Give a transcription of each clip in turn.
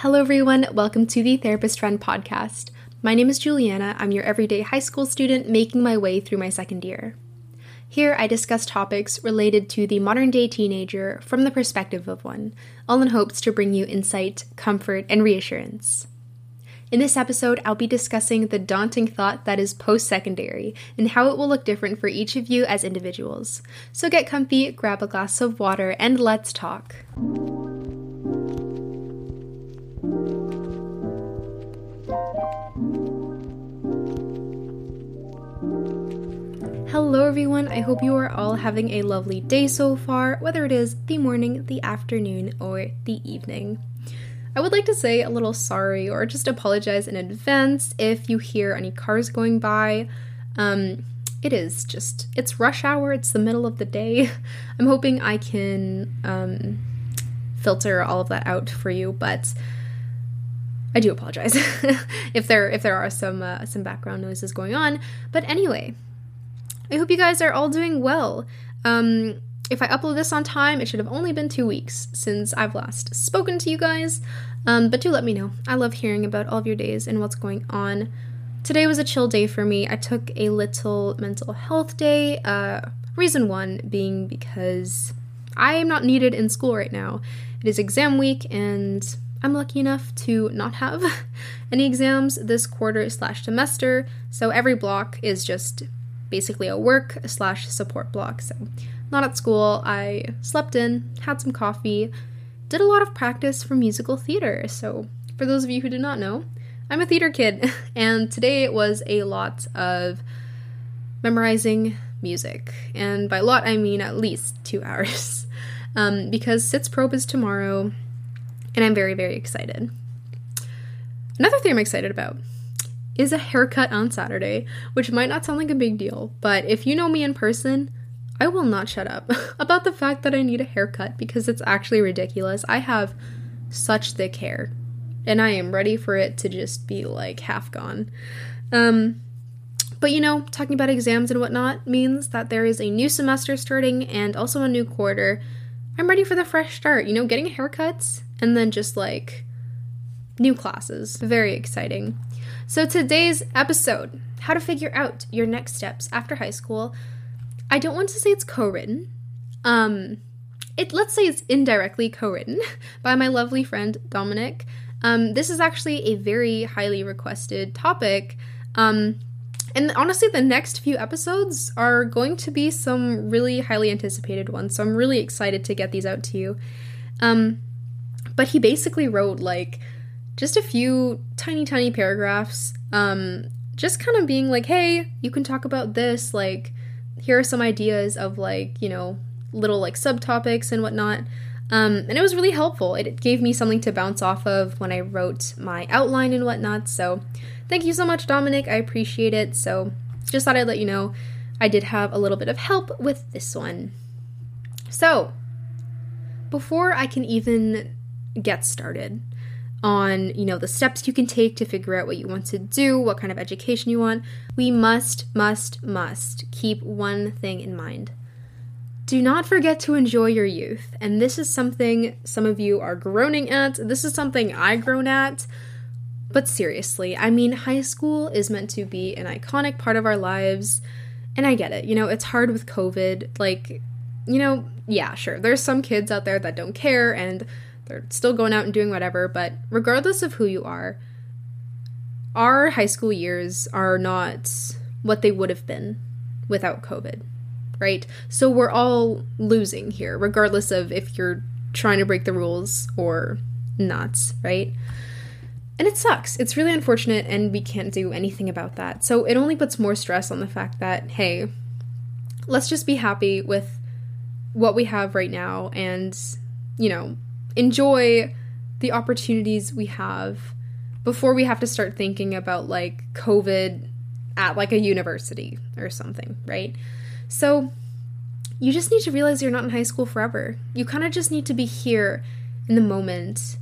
Hello, everyone. Welcome to the Therapist Friend podcast. My name is Juliana. I'm your everyday high school student making my way through my second year. Here, I discuss topics related to the modern day teenager from the perspective of one, all in hopes to bring you insight, comfort, and reassurance. In this episode, I'll be discussing the daunting thought that is post secondary and how it will look different for each of you as individuals. So get comfy, grab a glass of water, and let's talk. Hello, everyone. I hope you are all having a lovely day so far, whether it is the morning, the afternoon, or the evening. I would like to say a little sorry or just apologize in advance if you hear any cars going by. Um, it is just, it's rush hour, it's the middle of the day. I'm hoping I can um, filter all of that out for you, but I do apologize if there if there are some uh, some background noises going on. But anyway, I hope you guys are all doing well. Um, if I upload this on time, it should have only been two weeks since I've last spoken to you guys. Um, but do let me know. I love hearing about all of your days and what's going on. Today was a chill day for me. I took a little mental health day. Uh, reason one being because I am not needed in school right now. It is exam week, and I'm lucky enough to not have any exams this quarter slash semester. So every block is just basically a work slash support block. So, not at school. I slept in, had some coffee, did a lot of practice for musical theater. So, for those of you who do not know, I'm a theater kid, and today it was a lot of memorizing music. And by lot, I mean at least two hours. Um, because Sitzprobe is tomorrow, and I'm very, very excited. Another thing I'm excited about is a haircut on Saturday, which might not sound like a big deal, but if you know me in person, I will not shut up about the fact that I need a haircut because it's actually ridiculous. I have such thick hair, and I am ready for it to just be like half gone. Um, but you know, talking about exams and whatnot means that there is a new semester starting and also a new quarter. I'm ready for the fresh start, you know, getting haircuts and then just like new classes. Very exciting. So, today's episode how to figure out your next steps after high school. I don't want to say it's co written. Um, it, let's say it's indirectly co written by my lovely friend Dominic. Um, this is actually a very highly requested topic. Um, and honestly, the next few episodes are going to be some really highly anticipated ones. So I'm really excited to get these out to you. Um, but he basically wrote like just a few tiny, tiny paragraphs, um, just kind of being like, hey, you can talk about this. Like, here are some ideas of like, you know, little like subtopics and whatnot. Um, and it was really helpful. It gave me something to bounce off of when I wrote my outline and whatnot. So, thank you so much, Dominic. I appreciate it. So, just thought I'd let you know I did have a little bit of help with this one. So, before I can even get started, on, you know, the steps you can take to figure out what you want to do, what kind of education you want, we must, must, must keep one thing in mind. Do not forget to enjoy your youth. And this is something some of you are groaning at. This is something I groan at. But seriously, I mean, high school is meant to be an iconic part of our lives. And I get it. You know, it's hard with COVID. Like, you know, yeah, sure. There's some kids out there that don't care and they're still going out and doing whatever, but regardless of who you are, our high school years are not what they would have been without COVID, right? So we're all losing here, regardless of if you're trying to break the rules or not, right? And it sucks. It's really unfortunate, and we can't do anything about that. So it only puts more stress on the fact that, hey, let's just be happy with what we have right now and, you know, enjoy the opportunities we have before we have to start thinking about like COVID at like a university or something, right? So you just need to realize you're not in high school forever. You kind of just need to be here in the moment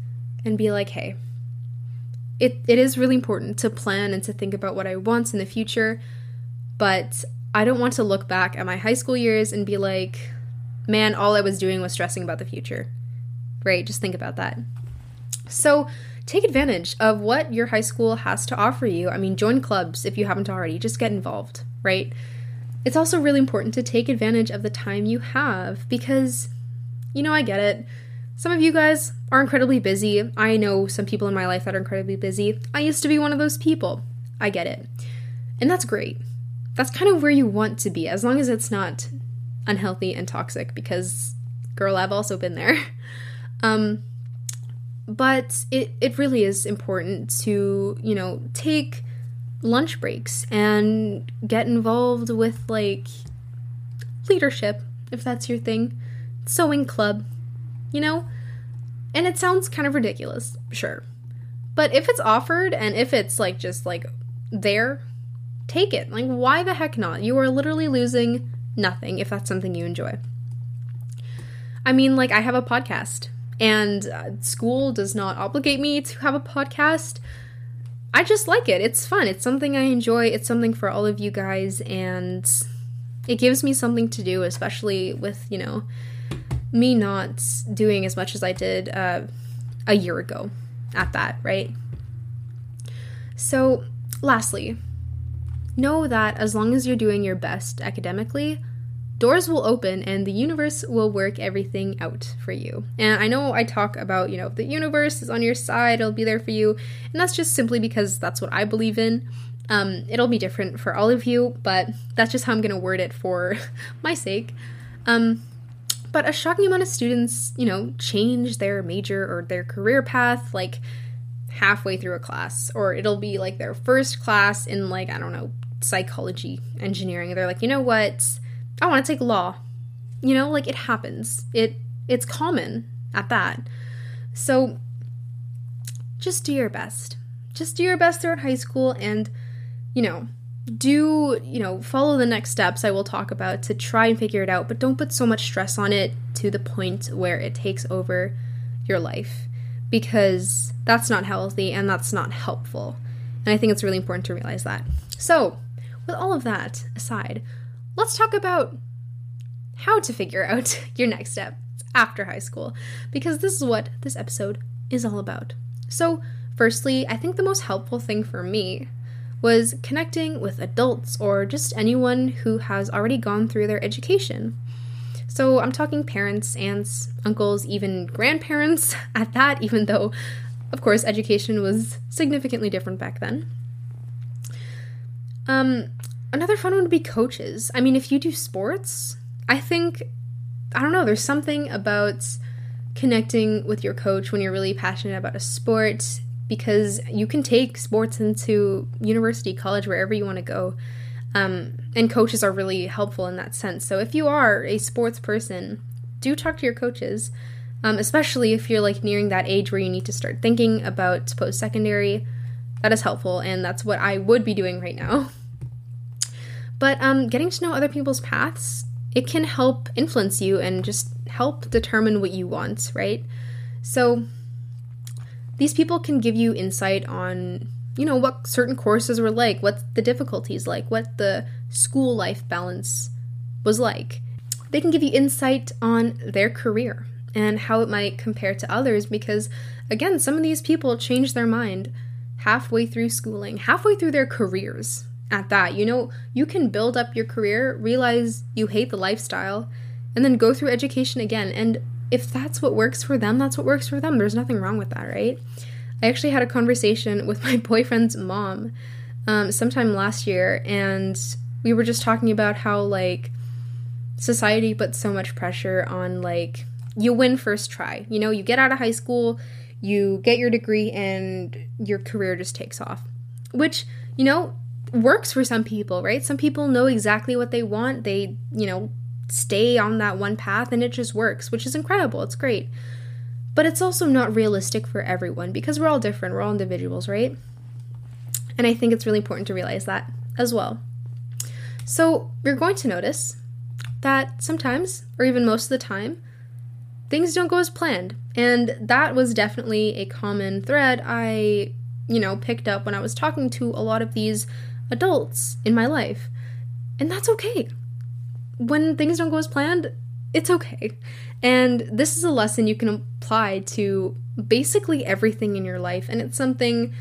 and be like, hey, it, it is really important to plan and to think about what I want in the future, but I don't want to look back at my high school years and be like, man, all I was doing was stressing about the future right? Just think about that. So, take advantage of what your high school has to offer you. I mean, join clubs if you haven't already, just get involved, right? It's also really important to take advantage of the time you have because, you know, I get it. Some of you guys are incredibly busy. I know some people in my life that are incredibly busy. I used to be one of those people. I get it. And that's great. That's kind of where you want to be, as long as it's not unhealthy and toxic, because, girl, I've also been there. Um, but it, it really is important to, you know, take lunch breaks and get involved with like leadership, if that's your thing, sewing club, you know? And it sounds kind of ridiculous, sure. But if it's offered and if it's like just like there, take it. Like, why the heck not? You are literally losing nothing if that's something you enjoy. I mean, like, I have a podcast, and uh, school does not obligate me to have a podcast. I just like it. It's fun. It's something I enjoy. It's something for all of you guys, and it gives me something to do, especially with, you know, me not doing as much as I did uh, a year ago at that, right? So, lastly, know that as long as you're doing your best academically, doors will open and the universe will work everything out for you. And I know I talk about, you know, the universe is on your side, it'll be there for you. And that's just simply because that's what I believe in. Um, it'll be different for all of you, but that's just how I'm going to word it for my sake. Um, but a shocking amount of students, you know, change their major or their career path like halfway through a class, or it'll be like their first class in, like, I don't know, psychology engineering. They're like, you know what? I want to take law. You know, like it happens. It it's common at that. So just do your best. Just do your best throughout high school and you know, do, you know, follow the next steps I will talk about to try and figure it out, but don't put so much stress on it to the point where it takes over your life because that's not healthy and that's not helpful. And I think it's really important to realize that. So, with all of that aside, let's talk about how to figure out your next step after high school, because this is what this episode is all about. So, firstly, I think the most helpful thing for me was connecting with adults or just anyone who has already gone through their education. So, I'm talking parents, aunts, uncles, even grandparents at that, even though, of course, education was significantly different back then. Um, another fun one would be coaches. I mean, if you do sports, I think, I don't know, there's something about connecting with your coach when you're really passionate about a sport because you can take sports into university, college, wherever you want to go. Um, and coaches are really helpful in that sense. So if you are a sports person, do talk to your coaches, um, especially if you're like nearing that age where you need to start thinking about post secondary. That is helpful, and that's what I would be doing right now. But um, getting to know other people's paths, it can help influence you and just help determine what you want, right? So these people can give you insight on, you know, what certain courses were like, what the difficulties like, what the school life balance was like. They can give you insight on their career and how it might compare to others because again, some of these people change their mind halfway through schooling, halfway through their careers, at that. You know, you can build up your career, realize you hate the lifestyle, and then go through education again. And if that's what works for them, that's what works for them. There's nothing wrong with that, right? I actually had a conversation with my boyfriend's mom um, sometime last year, and we were just talking about how, like, society puts so much pressure on, like, you win first try. You know, you get out of high school, you get your degree, and your career just takes off. Which, you know, works for some people, right? Some people know exactly what they want. They, you know, stay on that one path and it just works, which is incredible. It's great. But it's also not realistic for everyone because we're all different. We're all individuals, right? And I think it's really important to realize that as well. So, you're going to notice that sometimes, or even most of the time, things don't go as planned. And that was definitely a common thread I, you know, picked up when I was talking to a lot of these adults in my life. And that's okay. When things don't go as planned, it's okay. And this is a lesson you can apply to basically everything in your life. And it's something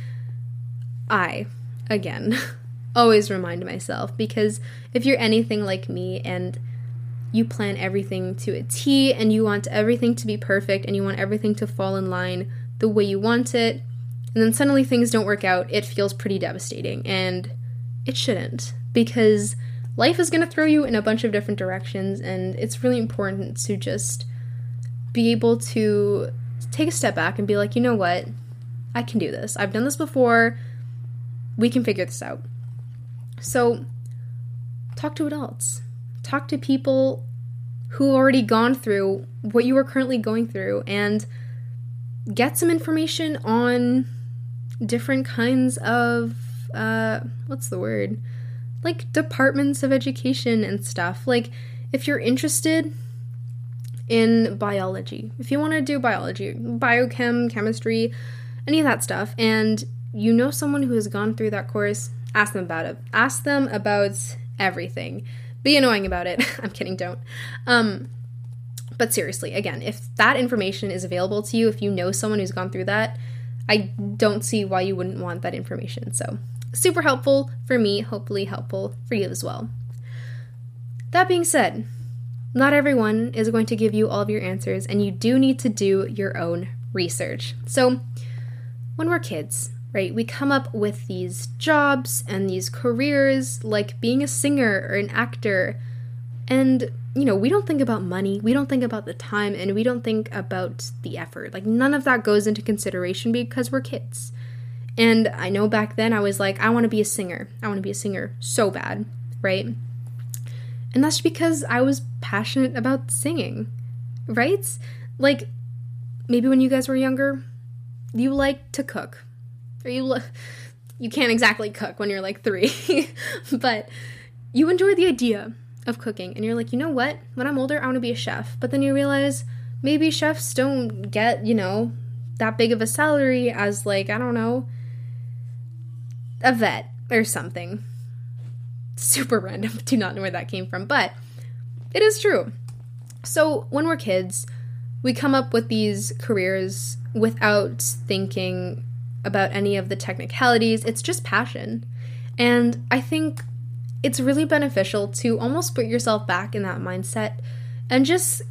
I, again, always remind myself because if you're anything like me and you plan everything to a T and you want everything to be perfect and you want everything to fall in line the way you want it, and then suddenly things don't work out, it feels pretty devastating. And it shouldn't because life is going to throw you in a bunch of different directions, and it's really important to just be able to take a step back and be like, you know what? I can do this. I've done this before. We can figure this out. So, talk to adults. Talk to people who have already gone through what you are currently going through and get some information on different kinds of uh what's the word? Like departments of education and stuff. Like if you're interested in biology. If you want to do biology, biochem, chemistry, any of that stuff, and you know someone who has gone through that course, ask them about it. Ask them about everything. Be annoying about it. I'm kidding, don't. Um, but seriously, again, if that information is available to you, if you know someone who's gone through that, I don't see why you wouldn't want that information. So, super helpful for me, hopefully helpful for you as well. That being said, not everyone is going to give you all of your answers, and you do need to do your own research. So, when we're kids, right, we come up with these jobs and these careers like being a singer or an actor, and you know, we don't think about money, we don't think about the time, and we don't think about the effort. Like, none of that goes into consideration because we're kids. And I know back then I was like, I want to be a singer. I want to be a singer so bad, right? And that's because I was passionate about singing, right? Like, maybe when you guys were younger, you like to cook. Or you you can't exactly cook when you're like 3, but you enjoy the idea of cooking and you're like, "You know what? When I'm older, I want to be a chef." But then you realize maybe chefs don't get, you know, that big of a salary as like, I don't know, a vet or something super random. Do not know where that came from, but it is true. So, when we're kids, we come up with these careers without thinking about any of the technicalities. It's just passion. And I think it's really beneficial to almost put yourself back in that mindset and just,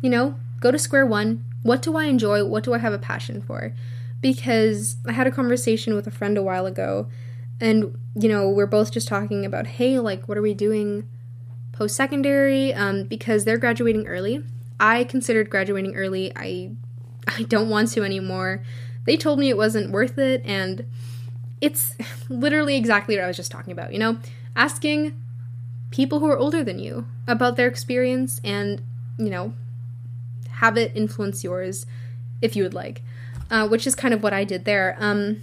you know, go to square one. What do I enjoy? What do I have a passion for? Because I had a conversation with a friend a while ago and you know we're both just talking about hey like what are we doing post secondary um, because they're graduating early. I considered graduating early. I i don't want to anymore. They told me it wasn't worth it and it's literally exactly what i was just talking about you know? Asking people who are older than you about their experience and you know have it influence yours if you would like uh, which is kind of what i did there. Um,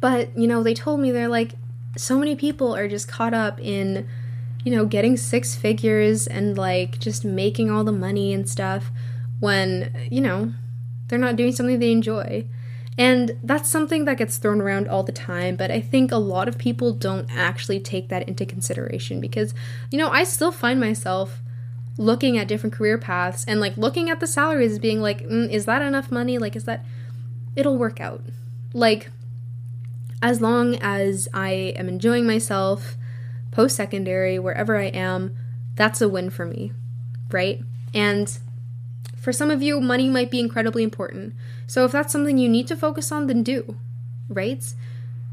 but, you know, they told me they're like, so many people are just caught up in, you know, getting six figures and like just making all the money and stuff when, you know, they're not doing something they enjoy. And that's something that gets thrown around all the time, but I think a lot of people don't actually take that into consideration because, you know, I still find myself looking at different career paths and like looking at the salaries being like, mm, is that enough money? Like, is that. It'll work out. Like, as long as I am enjoying myself post secondary, wherever I am, that's a win for me, right? And for some of you, money might be incredibly important. So if that's something you need to focus on, then do, right?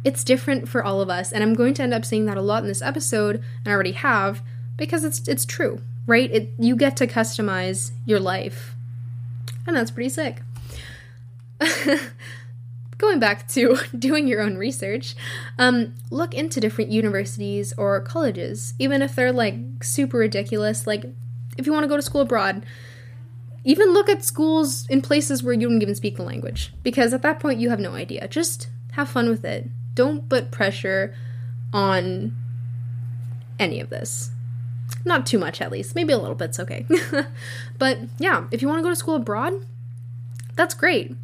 It's different for all of us, and I'm going to end up saying that a lot in this episode, and I already have, because it's it's true, right? It you get to customize your life. And that's pretty sick. going back to doing your own research, um, look into different universities or colleges, even if they're like super ridiculous. Like, if you want to go to school abroad, even look at schools in places where you don't even speak the language, because at that point you have no idea. Just have fun with it. Don't put pressure on any of this. Not too much, at least. Maybe a little bit's okay. but yeah, if you want to go to school abroad, that's great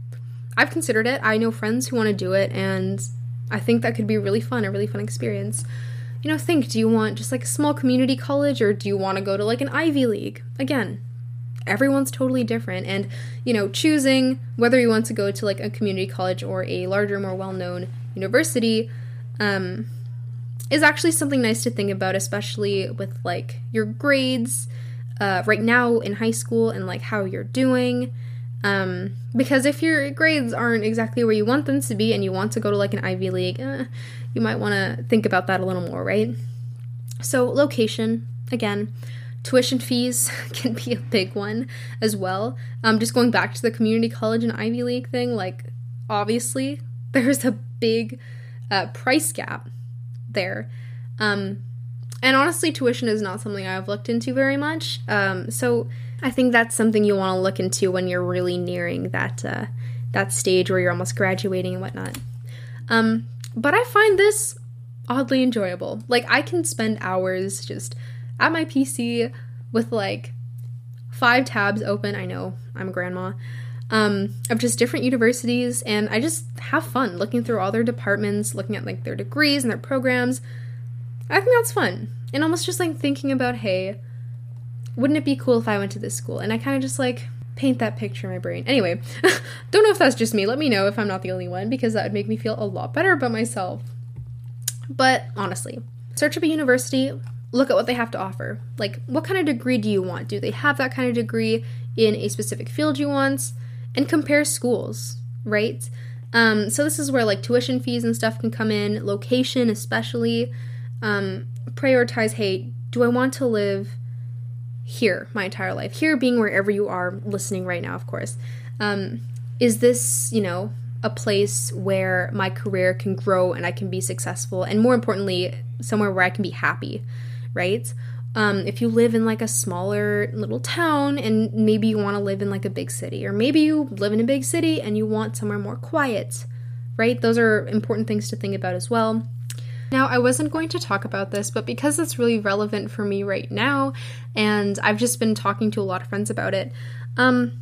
I've considered it. I know friends who want to do it, and I think that could be really fun, a really fun experience. You know, think do you want just like a small community college or do you want to go to like an Ivy League? Again, everyone's totally different. And, you know, choosing whether you want to go to like a community college or a larger, more well known university um, is actually something nice to think about, especially with like your grades uh, right now in high school and like how you're doing. Um, because if your grades aren't exactly where you want them to be and you want to go to like an Ivy League, eh, you might want to think about that a little more, right? So, location, again, tuition fees can be a big one as well. Um, just going back to the community college and Ivy League thing, like, obviously, there's a big uh, price gap there. Um, and honestly, tuition is not something I've looked into very much. Um, so, I think that's something you want to look into when you're really nearing that uh, that stage where you're almost graduating and whatnot. Um, but I find this oddly enjoyable. Like I can spend hours just at my PC with like five tabs open. I know I'm a grandma. Um, of just different universities, and I just have fun looking through all their departments, looking at like their degrees and their programs. I think that's fun, and almost just like thinking about, hey, wouldn't it be cool if I went to this school? And I kind of just like paint that picture in my brain. Anyway, don't know if that's just me. Let me know if I'm not the only one because that would make me feel a lot better about myself. But honestly, search up a university, look at what they have to offer. Like, what kind of degree do you want? Do they have that kind of degree in a specific field you want? And compare schools, right? Um, so this is where like tuition fees and stuff can come in, location especially. Um, prioritize, hey, do I want to live here my entire life. Here being wherever you are listening right now, of course. Um, is this, you know, a place where my career can grow and I can be successful, and more importantly, somewhere where I can be happy, right? Um, if you live in like a smaller little town and maybe you want to live in like a big city, or maybe you live in a big city and you want somewhere more quiet, right? Those are important things to think about as well. Now, I wasn't going to talk about this, but because it's really relevant for me right now, and I've just been talking to a lot of friends about it, um,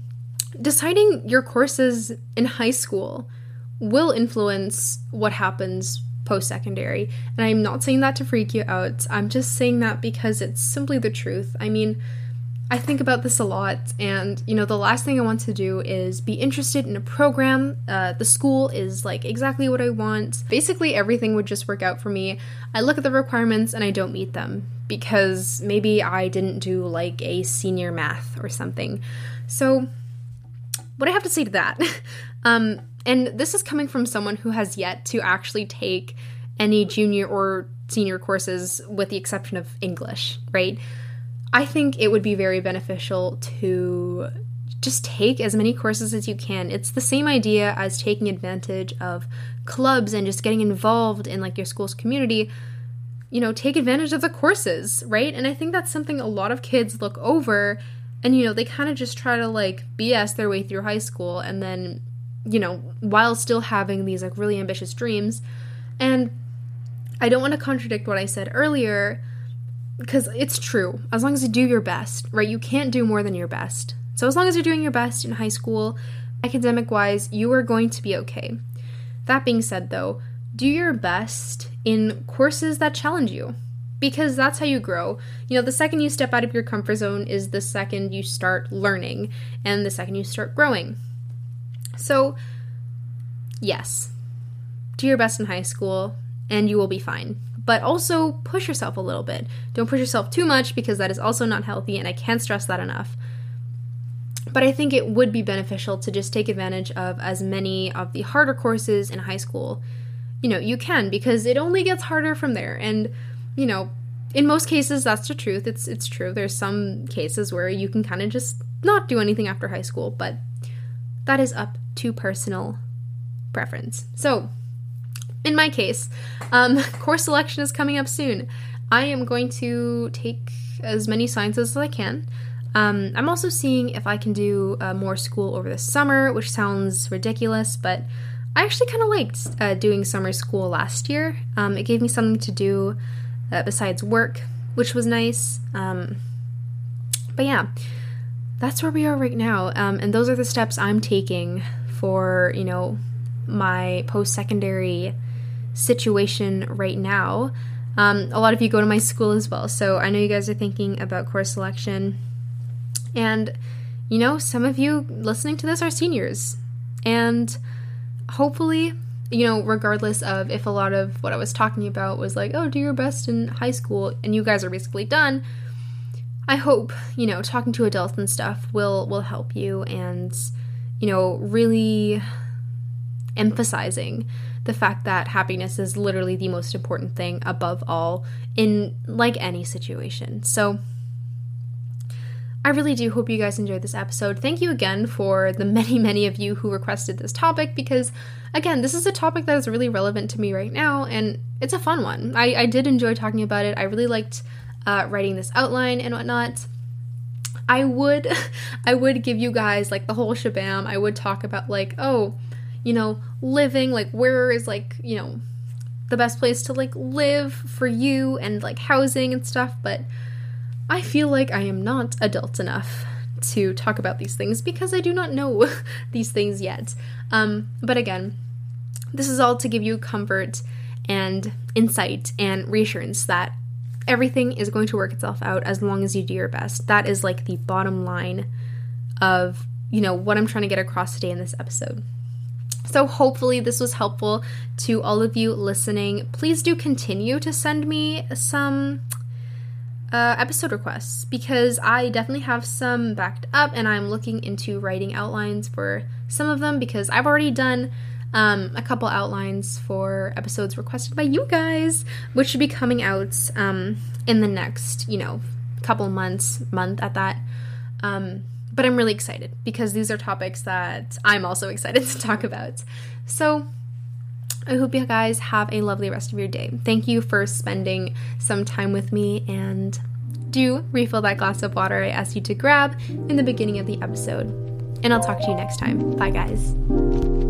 deciding your courses in high school will influence what happens post secondary. And I'm not saying that to freak you out, I'm just saying that because it's simply the truth. I mean, I think about this a lot, and you know, the last thing I want to do is be interested in a program. Uh, the school is like exactly what I want. Basically, everything would just work out for me. I look at the requirements and I don't meet them because maybe I didn't do like a senior math or something. So, what I have to say to that, um, and this is coming from someone who has yet to actually take any junior or senior courses with the exception of English, right? I think it would be very beneficial to just take as many courses as you can. It's the same idea as taking advantage of clubs and just getting involved in like your school's community. You know, take advantage of the courses, right? And I think that's something a lot of kids look over and you know, they kind of just try to like BS their way through high school and then, you know, while still having these like really ambitious dreams. And I don't want to contradict what I said earlier because it's true. As long as you do your best, right? You can't do more than your best. So as long as you're doing your best in high school, academic wise, you are going to be okay. That being said, though, do your best in courses that challenge you because that's how you grow. You know, the second you step out of your comfort zone is the second you start learning and the second you start growing. So, yes, do your best in high school and you will be fine but also push yourself a little bit. Don't push yourself too much because that is also not healthy, and I can't stress that enough. But I think it would be beneficial to just take advantage of as many of the harder courses in high school. You know, you can because it only gets harder from there. And, you know, in most cases that's the truth. It's it's true. There's some cases where you can kind of just not do anything after high school, but that is up to personal preference. So, in my case, um, course selection is coming up soon. I am going to take as many sciences as I can. Um, I'm also seeing if I can do uh, more school over the summer, which sounds ridiculous, but I actually kind of liked uh, doing summer school last year. Um, it gave me something to do uh, besides work, which was nice. Um, but yeah, that's where we are right now, um, and those are the steps I'm taking for you know my post secondary situation right now. Um, a lot of you go to my school as well, so I know you guys are thinking about course selection. And you know, some of you listening to this are seniors. And hopefully, you know, regardless of if a lot of what I was talking about was like, oh, do your best in high school and you guys are basically done, I hope, you know, talking to adults and stuff will will help you and you know, really emphasizing the fact that happiness is literally the most important thing above all in like any situation. So I really do hope you guys enjoyed this episode. Thank you again for the many, many of you who requested this topic because, again, this is a topic that is really relevant to me right now and it's a fun one. I, I did enjoy talking about it. I really liked uh, writing this outline and whatnot. I would, I would give you guys like the whole shabam. I would talk about like, oh, you know, living, like where is like, you know, the best place to like live for you and like housing and stuff, but I feel like I am not adult enough to talk about these things because I do not know these things yet. Um, but again, this is all to give you comfort and insight and reassurance that everything is going to work itself out as long as you do your best. That is like the bottom line of, you know, what I'm trying to get across today in this episode. So, hopefully, this was helpful to all of you listening. Please do continue to send me some uh, episode requests because I definitely have some backed up and I'm looking into writing outlines for some of them because I've already done um, a couple outlines for episodes requested by you guys, which should be coming out um, in the next, you know, couple months, month at that. Um, but I'm really excited because these are topics that I'm also excited to talk about. So, I hope you guys have a lovely rest of your day. Thank you for spending some time with me and do refill that glass of water I asked you to grab in the beginning of the episode. And I'll talk to you next time. Bye, guys.